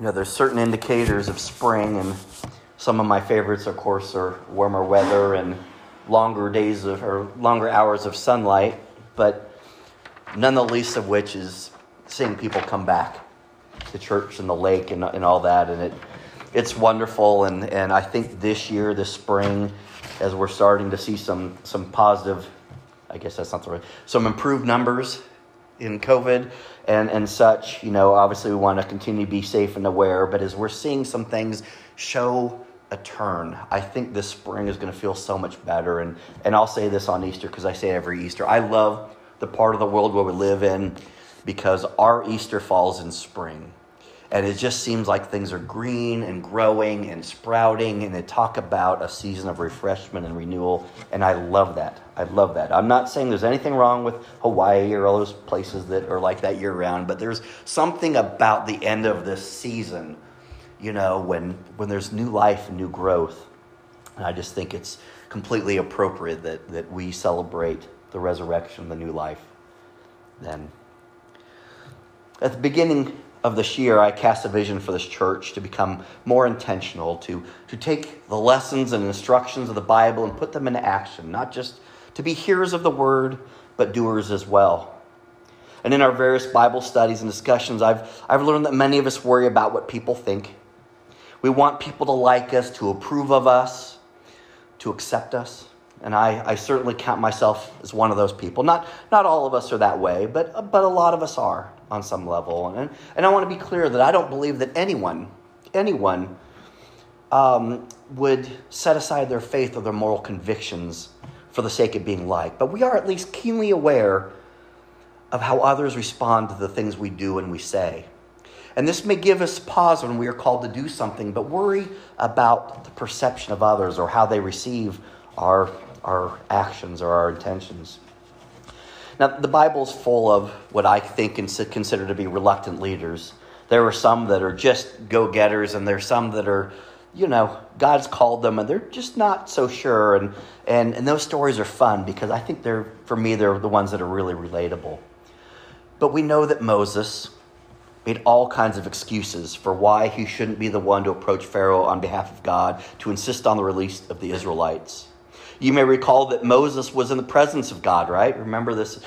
you know, there's certain indicators of spring, and some of my favorites, of course, are warmer weather and longer days of or longer hours of sunlight. But none the least of which is seeing people come back to church and the lake and, and all that, and it it's wonderful. And, and I think this year, this spring, as we're starting to see some some positive, I guess that's not the right, some improved numbers in COVID and, and such. You know, obviously we want to continue to be safe and aware, but as we're seeing some things show a turn, I think this spring is going to feel so much better. And, and I'll say this on Easter because I say every Easter. I love the part of the world where we live in because our Easter falls in spring. And it just seems like things are green and growing and sprouting, and they talk about a season of refreshment and renewal. And I love that. I love that. I'm not saying there's anything wrong with Hawaii or all those places that are like that year round, but there's something about the end of this season, you know, when, when there's new life and new growth. And I just think it's completely appropriate that, that we celebrate the resurrection, the new life then. At the beginning of this year, I cast a vision for this church to become more intentional, to, to take the lessons and instructions of the Bible and put them into action, not just to be hearers of the word, but doers as well. And in our various Bible studies and discussions, I've, I've learned that many of us worry about what people think. We want people to like us, to approve of us, to accept us. And I, I certainly count myself as one of those people. Not, not all of us are that way, but, but a lot of us are on some level. And, and I want to be clear that I don't believe that anyone, anyone, um, would set aside their faith or their moral convictions for the sake of being liked. But we are at least keenly aware of how others respond to the things we do and we say. And this may give us pause when we are called to do something, but worry about the perception of others or how they receive our, our actions or our intentions. Now, the Bible's full of what I think and consider to be reluctant leaders. There are some that are just go getters, and there's some that are, you know, God's called them and they're just not so sure. And, and, and those stories are fun because I think they're, for me, they're the ones that are really relatable. But we know that Moses made all kinds of excuses for why he shouldn't be the one to approach Pharaoh on behalf of God to insist on the release of the Israelites. You may recall that Moses was in the presence of God, right? Remember this?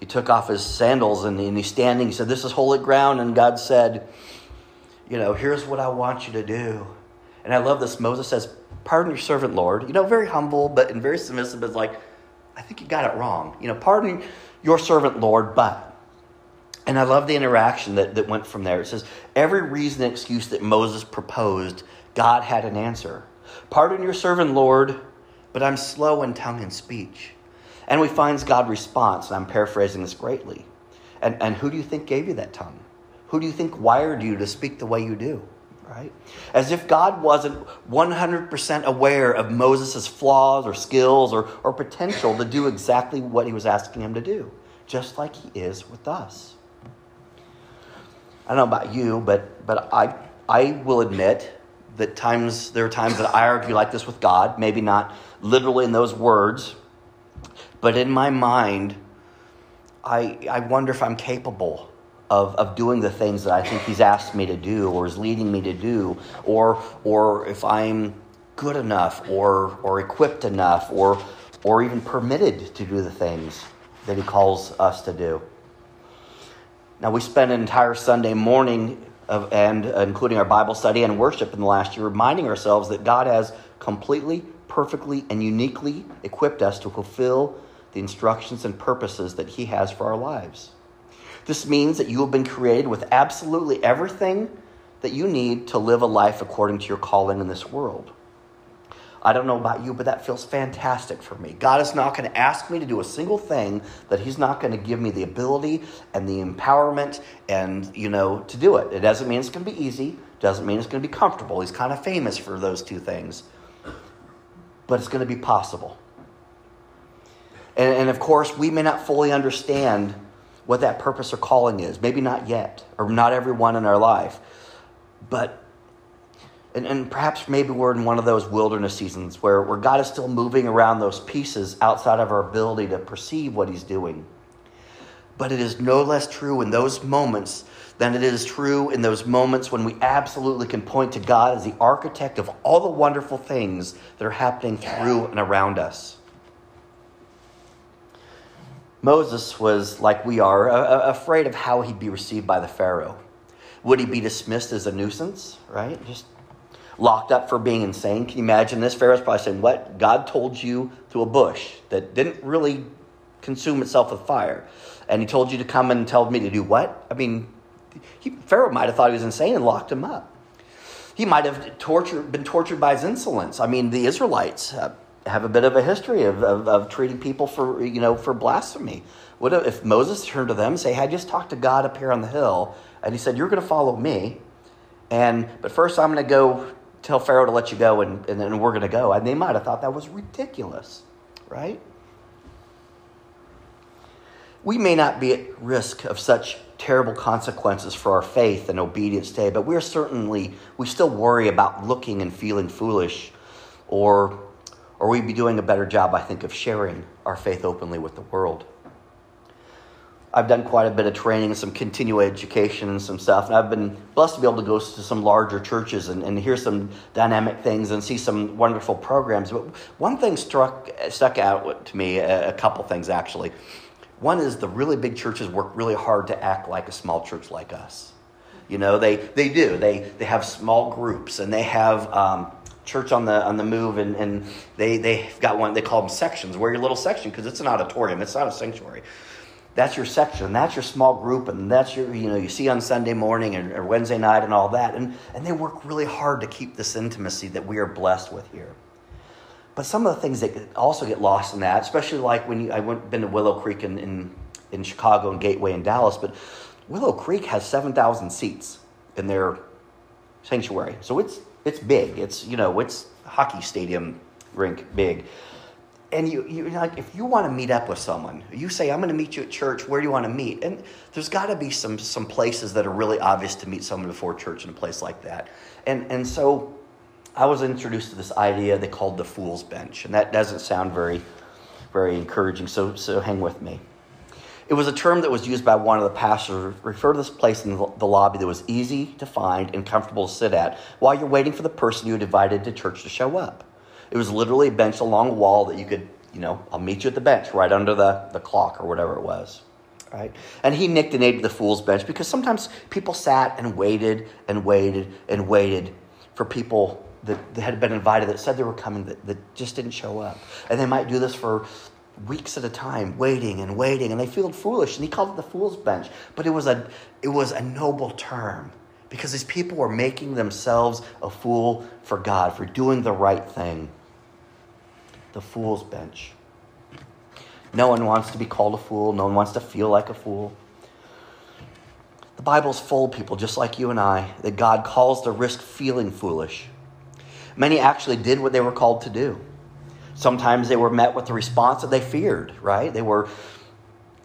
He took off his sandals and, he's standing. He said, This is holy ground. And God said, You know, here's what I want you to do. And I love this. Moses says, Pardon your servant, Lord. You know, very humble, but and very submissive, but like, I think you got it wrong. You know, pardon your servant, Lord, but. And I love the interaction that, that went from there. It says, Every reason and excuse that Moses proposed, God had an answer. Pardon your servant, Lord, but I'm slow in tongue and speech. And we find God response, and I'm paraphrasing this greatly. And, and who do you think gave you that tongue? Who do you think wired you to speak the way you do? Right? As if God wasn't 100% aware of Moses' flaws or skills or, or potential to do exactly what he was asking him to do, just like he is with us. I don't know about you, but, but I, I will admit that times there are times that I argue like this with God, maybe not literally in those words, but in my mind, I, I wonder if I'm capable of, of doing the things that I think He's asked me to do or is leading me to do, or, or if I'm good enough or, or equipped enough or, or even permitted to do the things that He calls us to do. Now, we spent an entire Sunday morning of, and including our Bible study and worship in the last year, reminding ourselves that God has completely perfectly and uniquely equipped us to fulfill the instructions and purposes that He has for our lives. This means that you have been created with absolutely everything that you need to live a life according to your calling in this world. I don't know about you, but that feels fantastic for me. God is not going to ask me to do a single thing that He's not going to give me the ability and the empowerment and, you know, to do it. It doesn't mean it's going to be easy, doesn't mean it's going to be comfortable. He's kind of famous for those two things but it's going to be possible. And, and, of course, we may not fully understand what that purpose or calling is. Maybe not yet, or not everyone in our life. But, and, and perhaps maybe we're in one of those wilderness seasons where, where God is still moving around those pieces outside of our ability to perceive what He's doing. But it is no less true in those moments than it is true in those moments when we absolutely can point to God as the architect of all the wonderful things that are happening through and around us. Moses was, like we are, afraid of how he'd be received by the Pharaoh. Would he be dismissed as a nuisance, right? Just locked up for being insane? Can you imagine this? Pharaoh's probably saying, What? God told you through a bush that didn't really consume itself with fire. And he told you to come and tell me to do what? I mean, he, Pharaoh might have thought he was insane and locked him up. He might have tortured, been tortured by his insolence. I mean, the Israelites uh, have a bit of a history of, of, of, treating people for, you know, for blasphemy. What if Moses turned to them and say, hey, I just talked to God up here on the hill, and he said, you're going to follow me, and but first I'm going to go tell Pharaoh to let you go, and, and then we're going to go. And they might have thought that was ridiculous, right? We may not be at risk of such terrible consequences for our faith and obedience today, but we're certainly, we still worry about looking and feeling foolish or or we'd be doing a better job, I think, of sharing our faith openly with the world. I've done quite a bit of training, some continuing education, and some stuff, and I've been blessed to be able to go to some larger churches and, and hear some dynamic things and see some wonderful programs. But one thing struck stuck out to me, a, couple things actually. One is the really big churches work really hard to act like a small church like us. You know, they, they do. They, they have small groups and they have um, church on the on the move and, and they they've got one they call them sections wear your little section because it's an auditorium it's not a sanctuary that's your section that's your small group and that's your you know you see on sunday morning and, or wednesday night and all that and and they work really hard to keep this intimacy that we are blessed with here but some of the things that also get lost in that especially like when you, i went been to willow creek in, in in chicago and gateway in dallas but willow creek has 7000 seats in their sanctuary so it's it's big. It's you know it's hockey stadium rink big. And you, you like if you want to meet up with someone, you say I'm going to meet you at church. Where do you want to meet? And there's got to be some some places that are really obvious to meet someone before church in a place like that. And and so I was introduced to this idea they called the fool's bench, and that doesn't sound very very encouraging. So so hang with me. It was a term that was used by one of the pastors to refer to this place in the lobby that was easy to find and comfortable to sit at while you're waiting for the person you had invited to church to show up. It was literally a bench along a wall that you could, you know, I'll meet you at the bench right under the, the clock or whatever it was. Right? And he nicknamed the fool's bench because sometimes people sat and waited and waited and waited for people that, that had been invited that said they were coming that, that just didn't show up. And they might do this for weeks at a time, waiting and waiting, and they feel foolish. And he called it the fool's bench. But it was a it was a noble term because these people were making themselves a fool for God, for doing the right thing. The fool's bench. No one wants to be called a fool, no one wants to feel like a fool. The Bible's full of people just like you and I that God calls to risk feeling foolish. Many actually did what they were called to do. Sometimes they were met with the response that they feared, right? They were,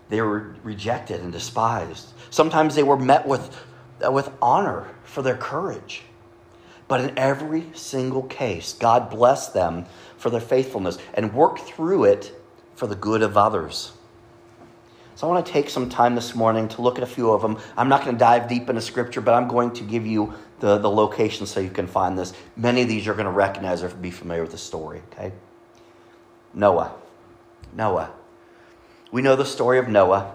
they were rejected and despised. Sometimes they were met with, uh, with honor for their courage. But in every single case, God blessed them for their faithfulness and work through it for the good of others. So I want to take some time this morning to look at a few of them. I'm not going to dive deep into scripture, but I'm going to give you the, the location so you can find this. Many of these you're going to recognize or be familiar with the story, okay? Noah. Noah. We know the story of Noah.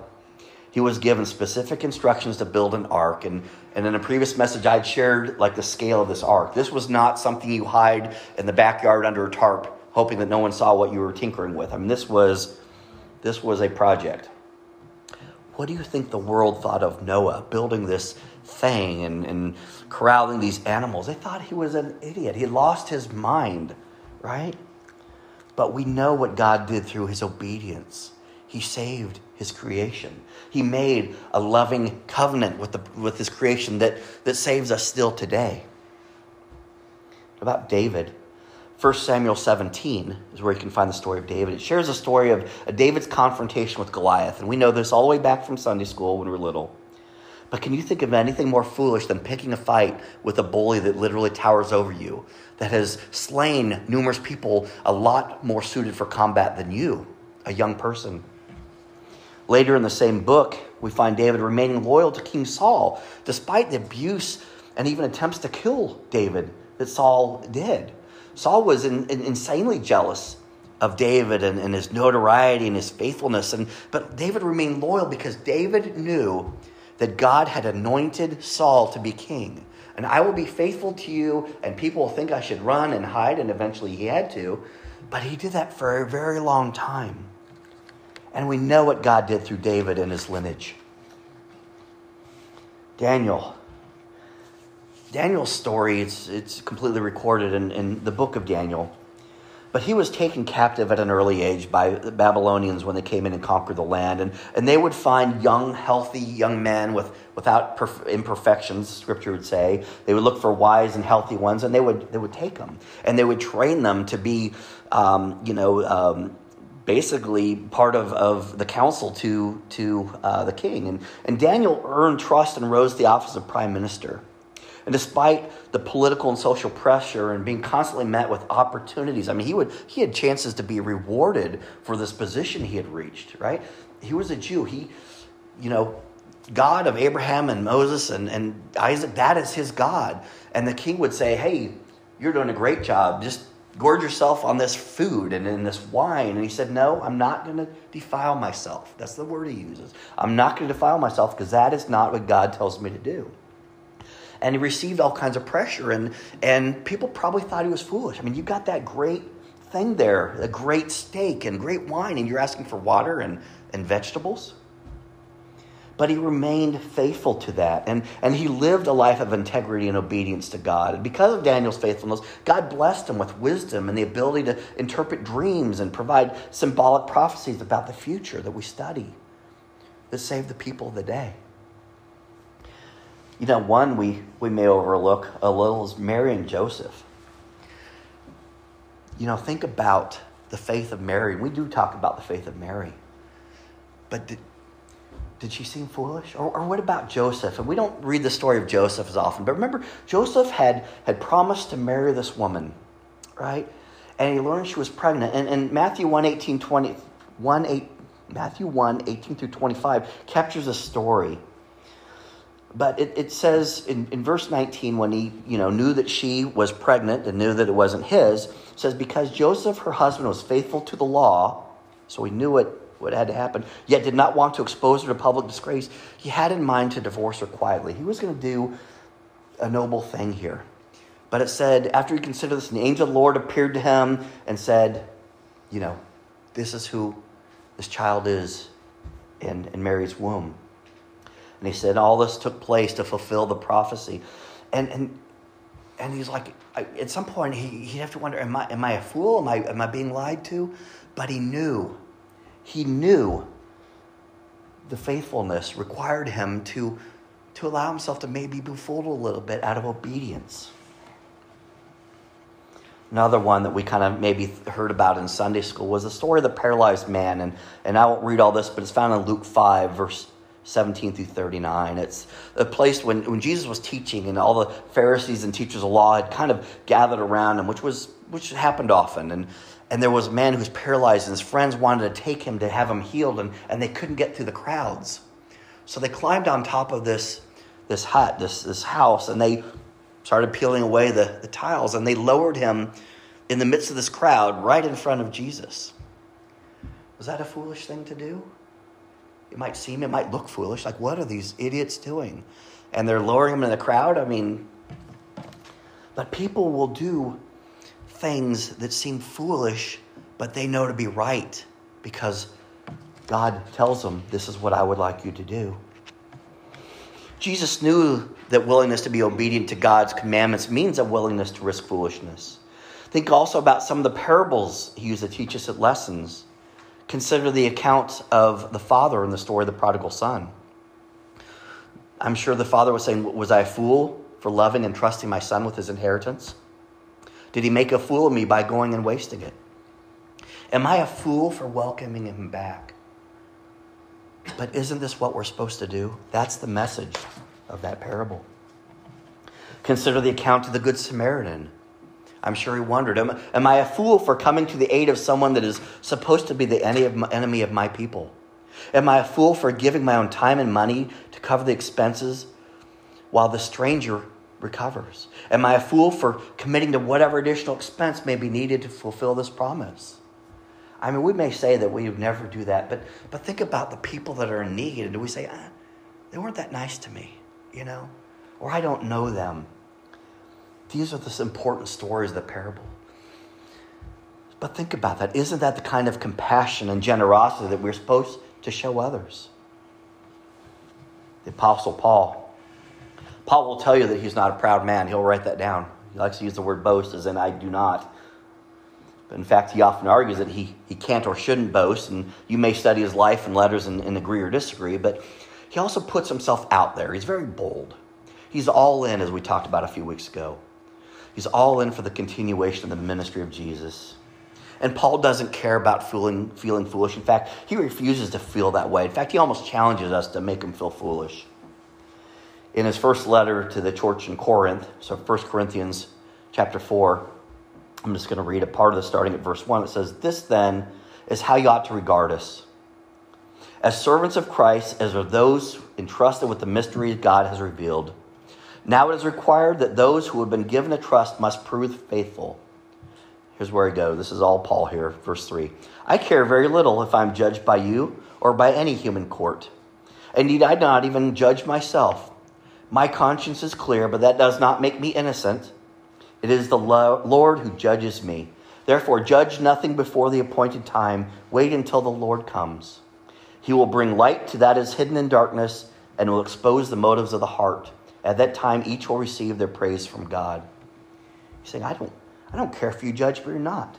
He was given specific instructions to build an ark. And, and in a previous message, I'd shared like the scale of this ark. This was not something you hide in the backyard under a tarp, hoping that no one saw what you were tinkering with. I mean, this was, this was a project. What do you think the world thought of Noah building this thing and, and corralling these animals? They thought he was an idiot. He lost his mind, right? But we know what God did through his obedience. He saved his creation. He made a loving covenant with, the, with his creation that, that saves us still today. About David, 1 Samuel 17 is where you can find the story of David. It shares a story of David's confrontation with Goliath. And we know this all the way back from Sunday school when we were little. But can you think of anything more foolish than picking a fight with a bully that literally towers over you, that has slain numerous people a lot more suited for combat than you, a young person? Later in the same book, we find David remaining loyal to King Saul, despite the abuse and even attempts to kill David that Saul did. Saul was in, in, insanely jealous of David and, and his notoriety and his faithfulness. And, but David remained loyal because David knew that God had anointed Saul to be king. And I will be faithful to you, and people will think I should run and hide, and eventually he had to. But he did that for a very long time. And we know what God did through David and his lineage. Daniel. Daniel's story, it's, it's completely recorded in, in the book of Daniel. But he was taken captive at an early age by the Babylonians when they came in and conquered the land. And, and they would find young, healthy young men with, without perf- imperfections, scripture would say. They would look for wise and healthy ones, and they would, they would take them. And they would train them to be, um, you know, um, basically part of, of the council to, to uh, the king. And, and Daniel earned trust and rose to the office of prime minister. And despite the political and social pressure and being constantly met with opportunities, I mean, he, would, he had chances to be rewarded for this position he had reached, right? He was a Jew. He, you know, God of Abraham and Moses and, and Isaac, that is his God. And the king would say, hey, you're doing a great job. Just gorge yourself on this food and in this wine. And he said, No, I'm not going to defile myself. That's the word he uses. I'm not going to defile myself because that is not what God tells me to do and he received all kinds of pressure and and people probably thought he was foolish. I mean you got that great thing there a great steak and great wine and you're asking for water and and vegetables? But he remained faithful to that and, and he lived a life of integrity and obedience to god. And because of daniel's faithfulness god blessed him with wisdom and the ability to interpret dreams and provide symbolic prophecies about the future that we study that saved the people of the day you know, one we, we may overlook a little is Mary and Joseph. You know, think about the faith of Mary. We do talk about the faith of Mary. But did, did she seem foolish? Or, or what about Joseph? And we don't read the story of Joseph as often. But remember, Joseph had, had promised to marry this woman, right? And he learned she was pregnant. And, and Matthew 1 18, 20, 1, 8, Matthew 1 18 through 25 captures a story but it, it says in, in verse 19 when he you know knew that she was pregnant and knew that it wasn't his says because joseph her husband was faithful to the law so he knew what, what had to happen yet did not want to expose her to public disgrace he had in mind to divorce her quietly. He was going to do a noble thing here. But it said after he considered this an angel of the lord appeared to him and said you know this is who this child is in, in mary's womb and he said all this took place to fulfill the prophecy. And, and, and he's like, at some point, he, he'd have to wonder, am I, am I a fool? Am I, am I being lied to? But he knew, he knew the faithfulness required him to, to allow himself to maybe be fooled a little bit out of obedience. Another one that we kind of maybe heard about in Sunday school was the story of the paralyzed man. And, and I won't read all this, but it's found in Luke 5, verse 17 through 39. It's a place when, when Jesus was teaching and all the Pharisees and teachers of law had kind of gathered around him, which was which happened often. And and there was a man who was paralyzed, and his friends wanted to take him to have him healed, and, and they couldn't get through the crowds. So they climbed on top of this, this hut, this, this house, and they started peeling away the, the tiles, and they lowered him in the midst of this crowd right in front of Jesus. Was that a foolish thing to do? It might seem, it might look foolish. Like, what are these idiots doing? And they're lowering them in the crowd. I mean, but people will do things that seem foolish, but they know to be right because God tells them, This is what I would like you to do. Jesus knew that willingness to be obedient to God's commandments means a willingness to risk foolishness. Think also about some of the parables he used to teach us at lessons. Consider the account of the father in the story of the prodigal son. I'm sure the father was saying, Was I a fool for loving and trusting my son with his inheritance? Did he make a fool of me by going and wasting it? Am I a fool for welcoming him back? But isn't this what we're supposed to do? That's the message of that parable. Consider the account of the Good Samaritan. I'm sure he wondered, am, am, I a fool for coming to the aid of someone that is supposed to be the enemy of my, people? Am I a fool for giving my own time and money to cover the expenses while the stranger recovers? Am I a fool for committing to whatever additional expense may be needed to fulfill this promise? I mean, we may say that we would never do that, but, but think about the people that are in need. And do we say, ah, they weren't that nice to me, you know? Or I don't know them. These are the important stories the parable. But think about that. Isn't that the kind of compassion and generosity that we're supposed to show others? The Apostle Paul. Paul will tell you that he's not a proud man. He'll write that down. He likes to use the word boast as in I do not. But in fact, he often argues that he, he can't or shouldn't boast, and you may study his life and letters and, and agree or disagree, but he also puts himself out there. He's very bold. He's all in, as we talked about a few weeks ago. He's all in for the continuation of the ministry of Jesus. And Paul doesn't care about feeling, feeling foolish. In fact, he refuses to feel that way. In fact, he almost challenges us to make him feel foolish. In his first letter to the church in Corinth, so 1 Corinthians chapter 4, I'm just going to read a part of this starting at verse 1. It says, This then is how you ought to regard us. As servants of Christ, as are those entrusted with the mysteries God has revealed. Now it is required that those who have been given a trust must prove faithful. Here's where I go. This is all Paul here, verse 3. I care very little if I'm judged by you or by any human court. Indeed, I not even judge myself. My conscience is clear, but that does not make me innocent. It is the Lord who judges me. Therefore, judge nothing before the appointed time. Wait until the Lord comes. He will bring light to that is hidden in darkness and will expose the motives of the heart. At that time, each will receive their praise from God. He's saying, I don't I don't care if you judge me or not.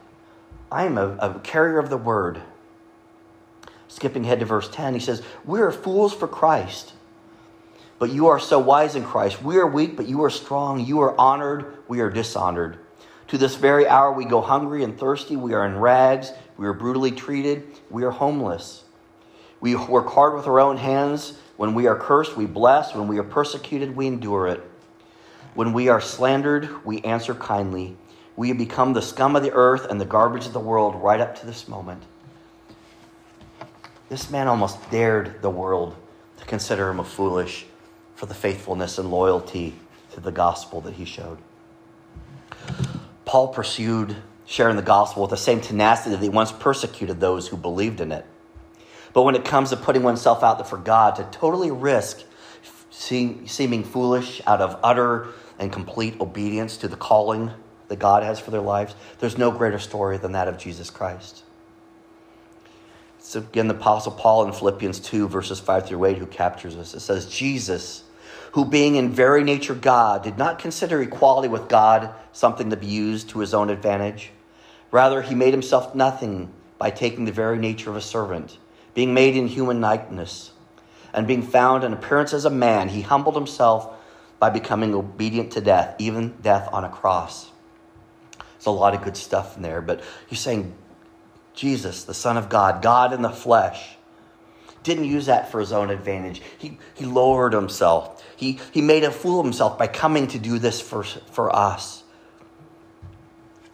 I am a, a carrier of the word. Skipping ahead to verse 10, he says, We are fools for Christ, but you are so wise in Christ. We are weak, but you are strong. You are honored, we are dishonored. To this very hour, we go hungry and thirsty. We are in rags. We are brutally treated. We are homeless. We work hard with our own hands. When we are cursed, we bless. When we are persecuted, we endure it. When we are slandered, we answer kindly. We have become the scum of the earth and the garbage of the world right up to this moment. This man almost dared the world to consider him a foolish for the faithfulness and loyalty to the gospel that he showed. Paul pursued sharing the gospel with the same tenacity that he once persecuted those who believed in it. But when it comes to putting oneself out there for God, to totally risk seeming foolish out of utter and complete obedience to the calling that God has for their lives, there's no greater story than that of Jesus Christ. It's again the Apostle Paul in Philippians 2, verses 5 through 8, who captures us. It says, Jesus, who being in very nature God, did not consider equality with God something to be used to his own advantage. Rather, he made himself nothing by taking the very nature of a servant, being made in human likeness. And being found in appearance as a man, he humbled himself by becoming obedient to death, even death on a cross. There's a lot of good stuff in there, but you're saying Jesus, the Son of God, God in the flesh, didn't use that for his own advantage. He, he lowered himself. He, he made a fool of himself by coming to do this for, for us.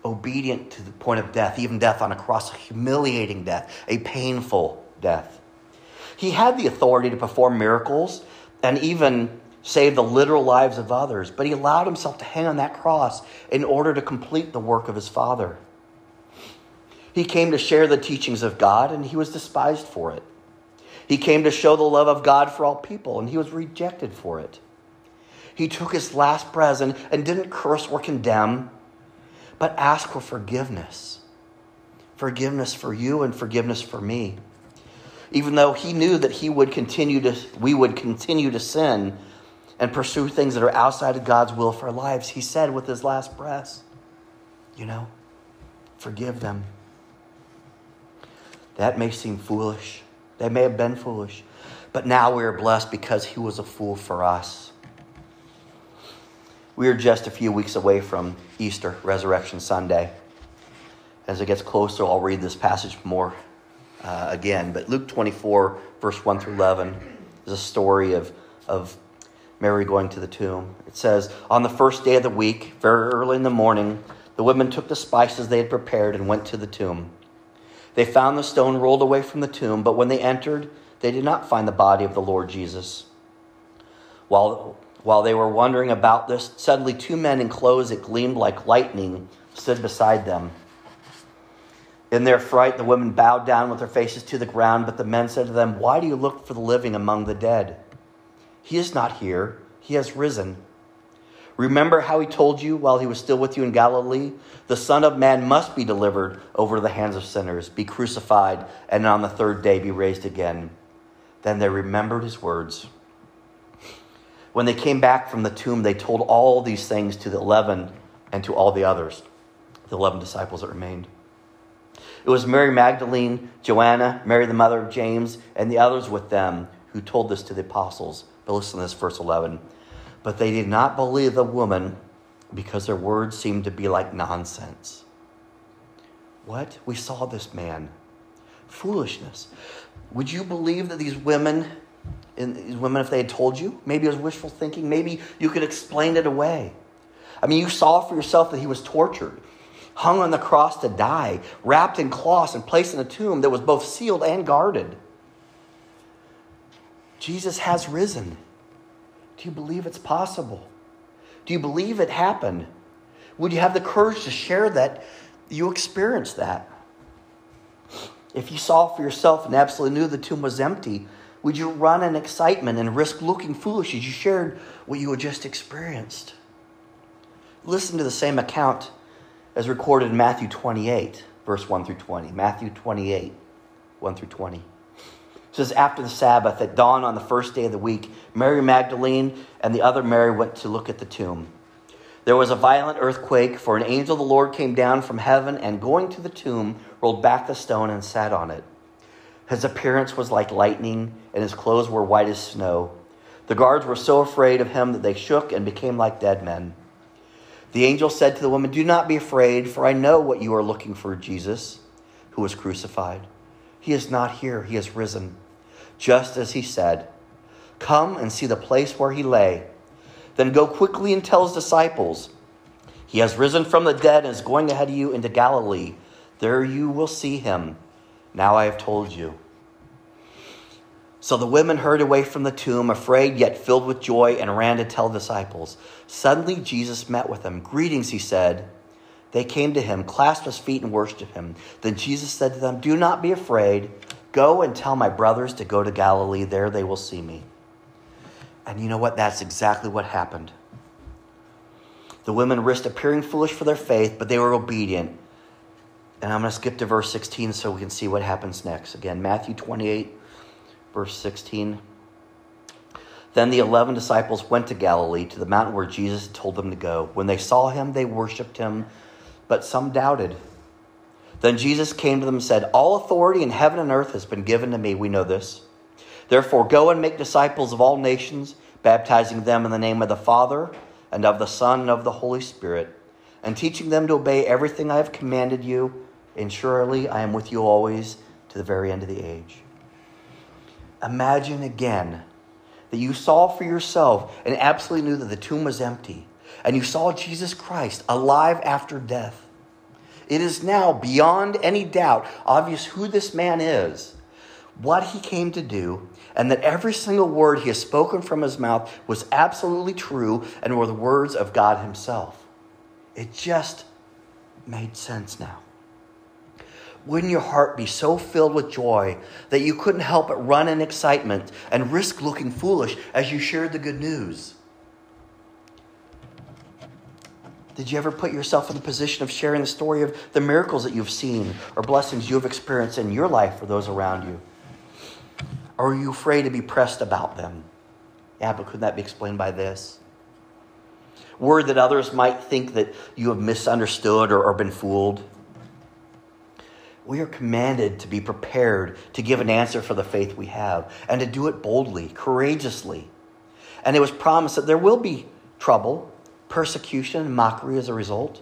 Obedient to the point of death, even death on a cross, a humiliating death, a painful death. He had the authority to perform miracles and even save the literal lives of others, but he allowed himself to hang on that cross in order to complete the work of his Father. He came to share the teachings of God, and he was despised for it. He came to show the love of God for all people, and he was rejected for it. He took his last breath and, and didn't curse or condemn, but asked for forgiveness. Forgiveness for you and forgiveness for me. Even though he knew that he would continue to, we would continue to sin, and pursue things that are outside of God's will for our lives. He said with his last breath, you know, forgive them. That may seem foolish. They may have been foolish. But now we are blessed because he was a fool for us. We are just a few weeks away from Easter, Resurrection Sunday. As it gets closer, I'll read this passage more uh, again. But Luke 24, verse 1 through 11, is a story of, of Mary going to the tomb. It says, On the first day of the week, very early in the morning, the women took the spices they had prepared and went to the tomb. They found the stone rolled away from the tomb, but when they entered, they did not find the body of the Lord Jesus. While, while they were wondering about this, suddenly two men in clothes that gleamed like lightning stood beside them. In their fright, the women bowed down with their faces to the ground, but the men said to them, Why do you look for the living among the dead? He is not here, he has risen. Remember how he told you while he was still with you in Galilee? The Son of Man must be delivered over to the hands of sinners, be crucified, and on the third day be raised again. Then they remembered his words. When they came back from the tomb, they told all these things to the eleven and to all the others, the eleven disciples that remained. It was Mary Magdalene, Joanna, Mary the mother of James, and the others with them who told this to the apostles. But listen to this, verse 11. But they did not believe the woman because their words seemed to be like nonsense. What? We saw this man. Foolishness. Would you believe that these women, these women, if they had told you, maybe it was wishful thinking, maybe you could explain it away. I mean, you saw for yourself that he was tortured, hung on the cross to die, wrapped in cloths, and placed in a tomb that was both sealed and guarded. Jesus has risen. Do you believe it's possible? Do you believe it happened? Would you have the courage to share that you experienced that? If you saw for yourself and absolutely knew the tomb was empty, would you run in excitement and risk looking foolish as you shared what you had just experienced? Listen to the same account as recorded in Matthew 28, verse 1 through 20. Matthew 28, 1 through 20 says after the Sabbath, at dawn on the first day of the week, Mary Magdalene and the other Mary went to look at the tomb. There was a violent earthquake, for an angel of the Lord came down from heaven and, going to the tomb, rolled back the stone and sat on it. His appearance was like lightning, and his clothes were white as snow. The guards were so afraid of him that they shook and became like dead men. The angel said to the woman, Do not be afraid, for I know what you are looking for Jesus, who was crucified. He is not here, he has risen just as he said. Come and see the place where he lay. Then go quickly and tell his disciples, He has risen from the dead and is going ahead of you into Galilee. There you will see him. Now I have told you. So the women hurried away from the tomb, afraid yet filled with joy, and ran to tell disciples. Suddenly Jesus met with them. Greetings, he said. They came to him, clasped his feet, and worshipped him. Then Jesus said to them, Do not be afraid. Go and tell my brothers to go to Galilee. There they will see me. And you know what? That's exactly what happened. The women risked appearing foolish for their faith, but they were obedient. And I'm going to skip to verse 16 so we can see what happens next. Again, Matthew 28, verse 16. Then the eleven disciples went to Galilee, to the mountain where Jesus told them to go. When they saw him, they worshipped him, but some doubted. Then Jesus came to them and said, All authority in heaven and earth has been given to me. We know this. Therefore, go and make disciples of all nations, baptizing them in the name of the Father, and of the Son, and of the Holy Spirit, and teaching them to obey everything I have commanded you. And surely I am with you always to the very end of the age. Imagine again that you saw for yourself and absolutely knew that the tomb was empty, and you saw Jesus Christ alive after death it is now beyond any doubt obvious who this man is, what he came to do, and that every single word he has spoken from his mouth was absolutely true and were the words of God himself. It just made sense now. Wouldn't your heart be so filled with joy that you couldn't help but run in excitement and risk looking foolish as you shared the good news? Did you ever put yourself in the position of sharing the story of the miracles that you've seen or blessings you've experienced in your life for those around you? Or are you afraid to be pressed about them? Yeah, but couldn't that be explained by this? Word that others might think that you have misunderstood or, or been fooled. We are commanded to be prepared to give an answer for the faith we have and to do it boldly, courageously. And it was promised that there will be trouble, persecution and mockery as a result.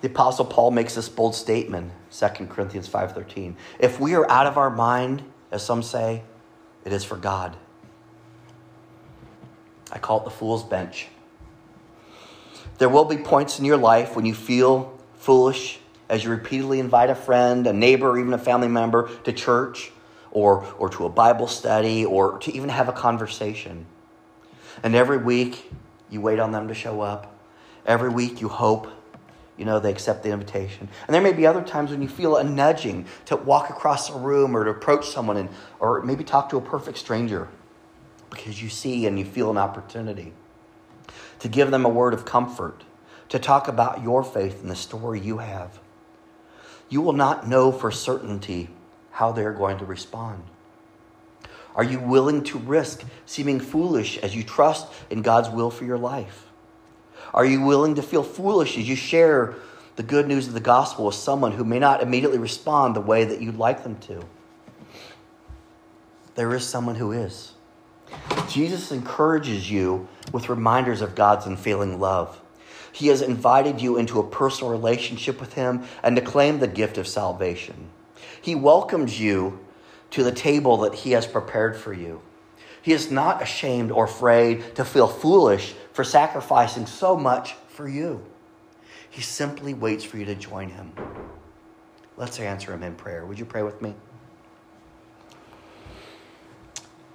The apostle Paul makes this bold statement, 2 Corinthians 5:13. If we are out of our mind, as some say, it is for God. I call it the fool's bench. There will be points in your life when you feel foolish as you repeatedly invite a friend, a neighbor, or even a family member to church or, or to a Bible study or to even have a conversation. And every week, you wait on them to show up. Every week, you hope, you know, they accept the invitation. And there may be other times when you feel a nudging to walk across a room or to approach someone and, or maybe talk to a perfect stranger because you see and you feel an opportunity to give them a word of comfort, to talk about your faith and the story you have. You will not know for certainty how they're going to respond. Are you willing to risk seeming foolish as you trust in God's will for your life? Are you willing to feel foolish as you share the good news of the gospel with someone who may not immediately respond the way that you'd like them to? There is someone who is. Jesus encourages you with reminders of God's unfailing love. He has invited you into a personal relationship with Him and to claim the gift of salvation. He welcomes you to the table that He has prepared for you. He is not ashamed or afraid to feel foolish for sacrificing so much for you. He simply waits for you to join Him. Let's answer Him in prayer. Would you pray with me?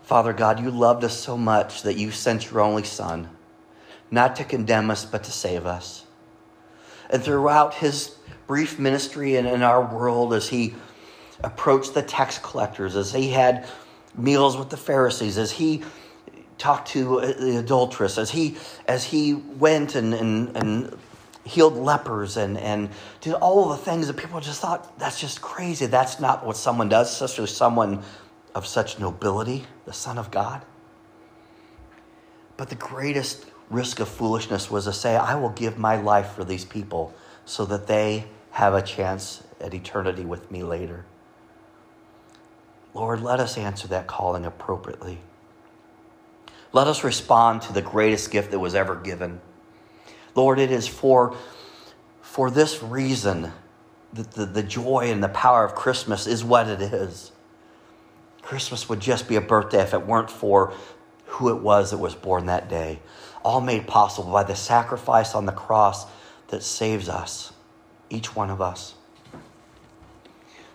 Father God, you loved us so much that you sent your only Son, not to condemn us, but to save us. And throughout his brief ministry and in our world, as he approached the tax collectors, as he had meals with the Pharisees, as he talked to uh, the adulteress, as he as he went and and, and healed lepers and, and did all the things that people just thought that's just crazy. That's not what someone does, especially someone of such nobility, the Son of God. But the greatest risk of foolishness was to say, I will give my life for these people so that they have a chance at eternity with me later. Lord, let us answer that calling appropriately. Let us respond to the greatest gift that was ever given. Lord, it is for, for this reason that the, the joy and the power of Christmas is what it is. Christmas would just be a birthday if it weren't for who it was that was born that day. All made possible by the sacrifice on the cross that saves us, each one of us.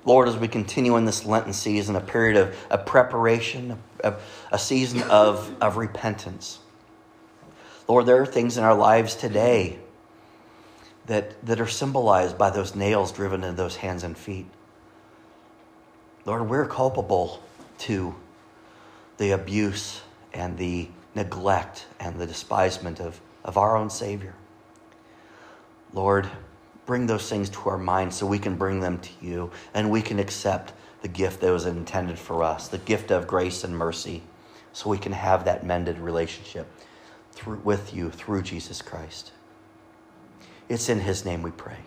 Lord, as we continue in this Lenten season, a period of, of preparation, a, a season of, of repentance. Lord, there are things in our lives today that, that are symbolized by those nails driven into those hands and feet. Lord, we're culpable to the abuse and the neglect and the despisement of, of our own Savior. Lord, bring those things to our minds so we can bring them to you and we can accept the gift that was intended for us, the gift of grace and mercy, so we can have that mended relationship through, with you through Jesus Christ. It's in His name we pray.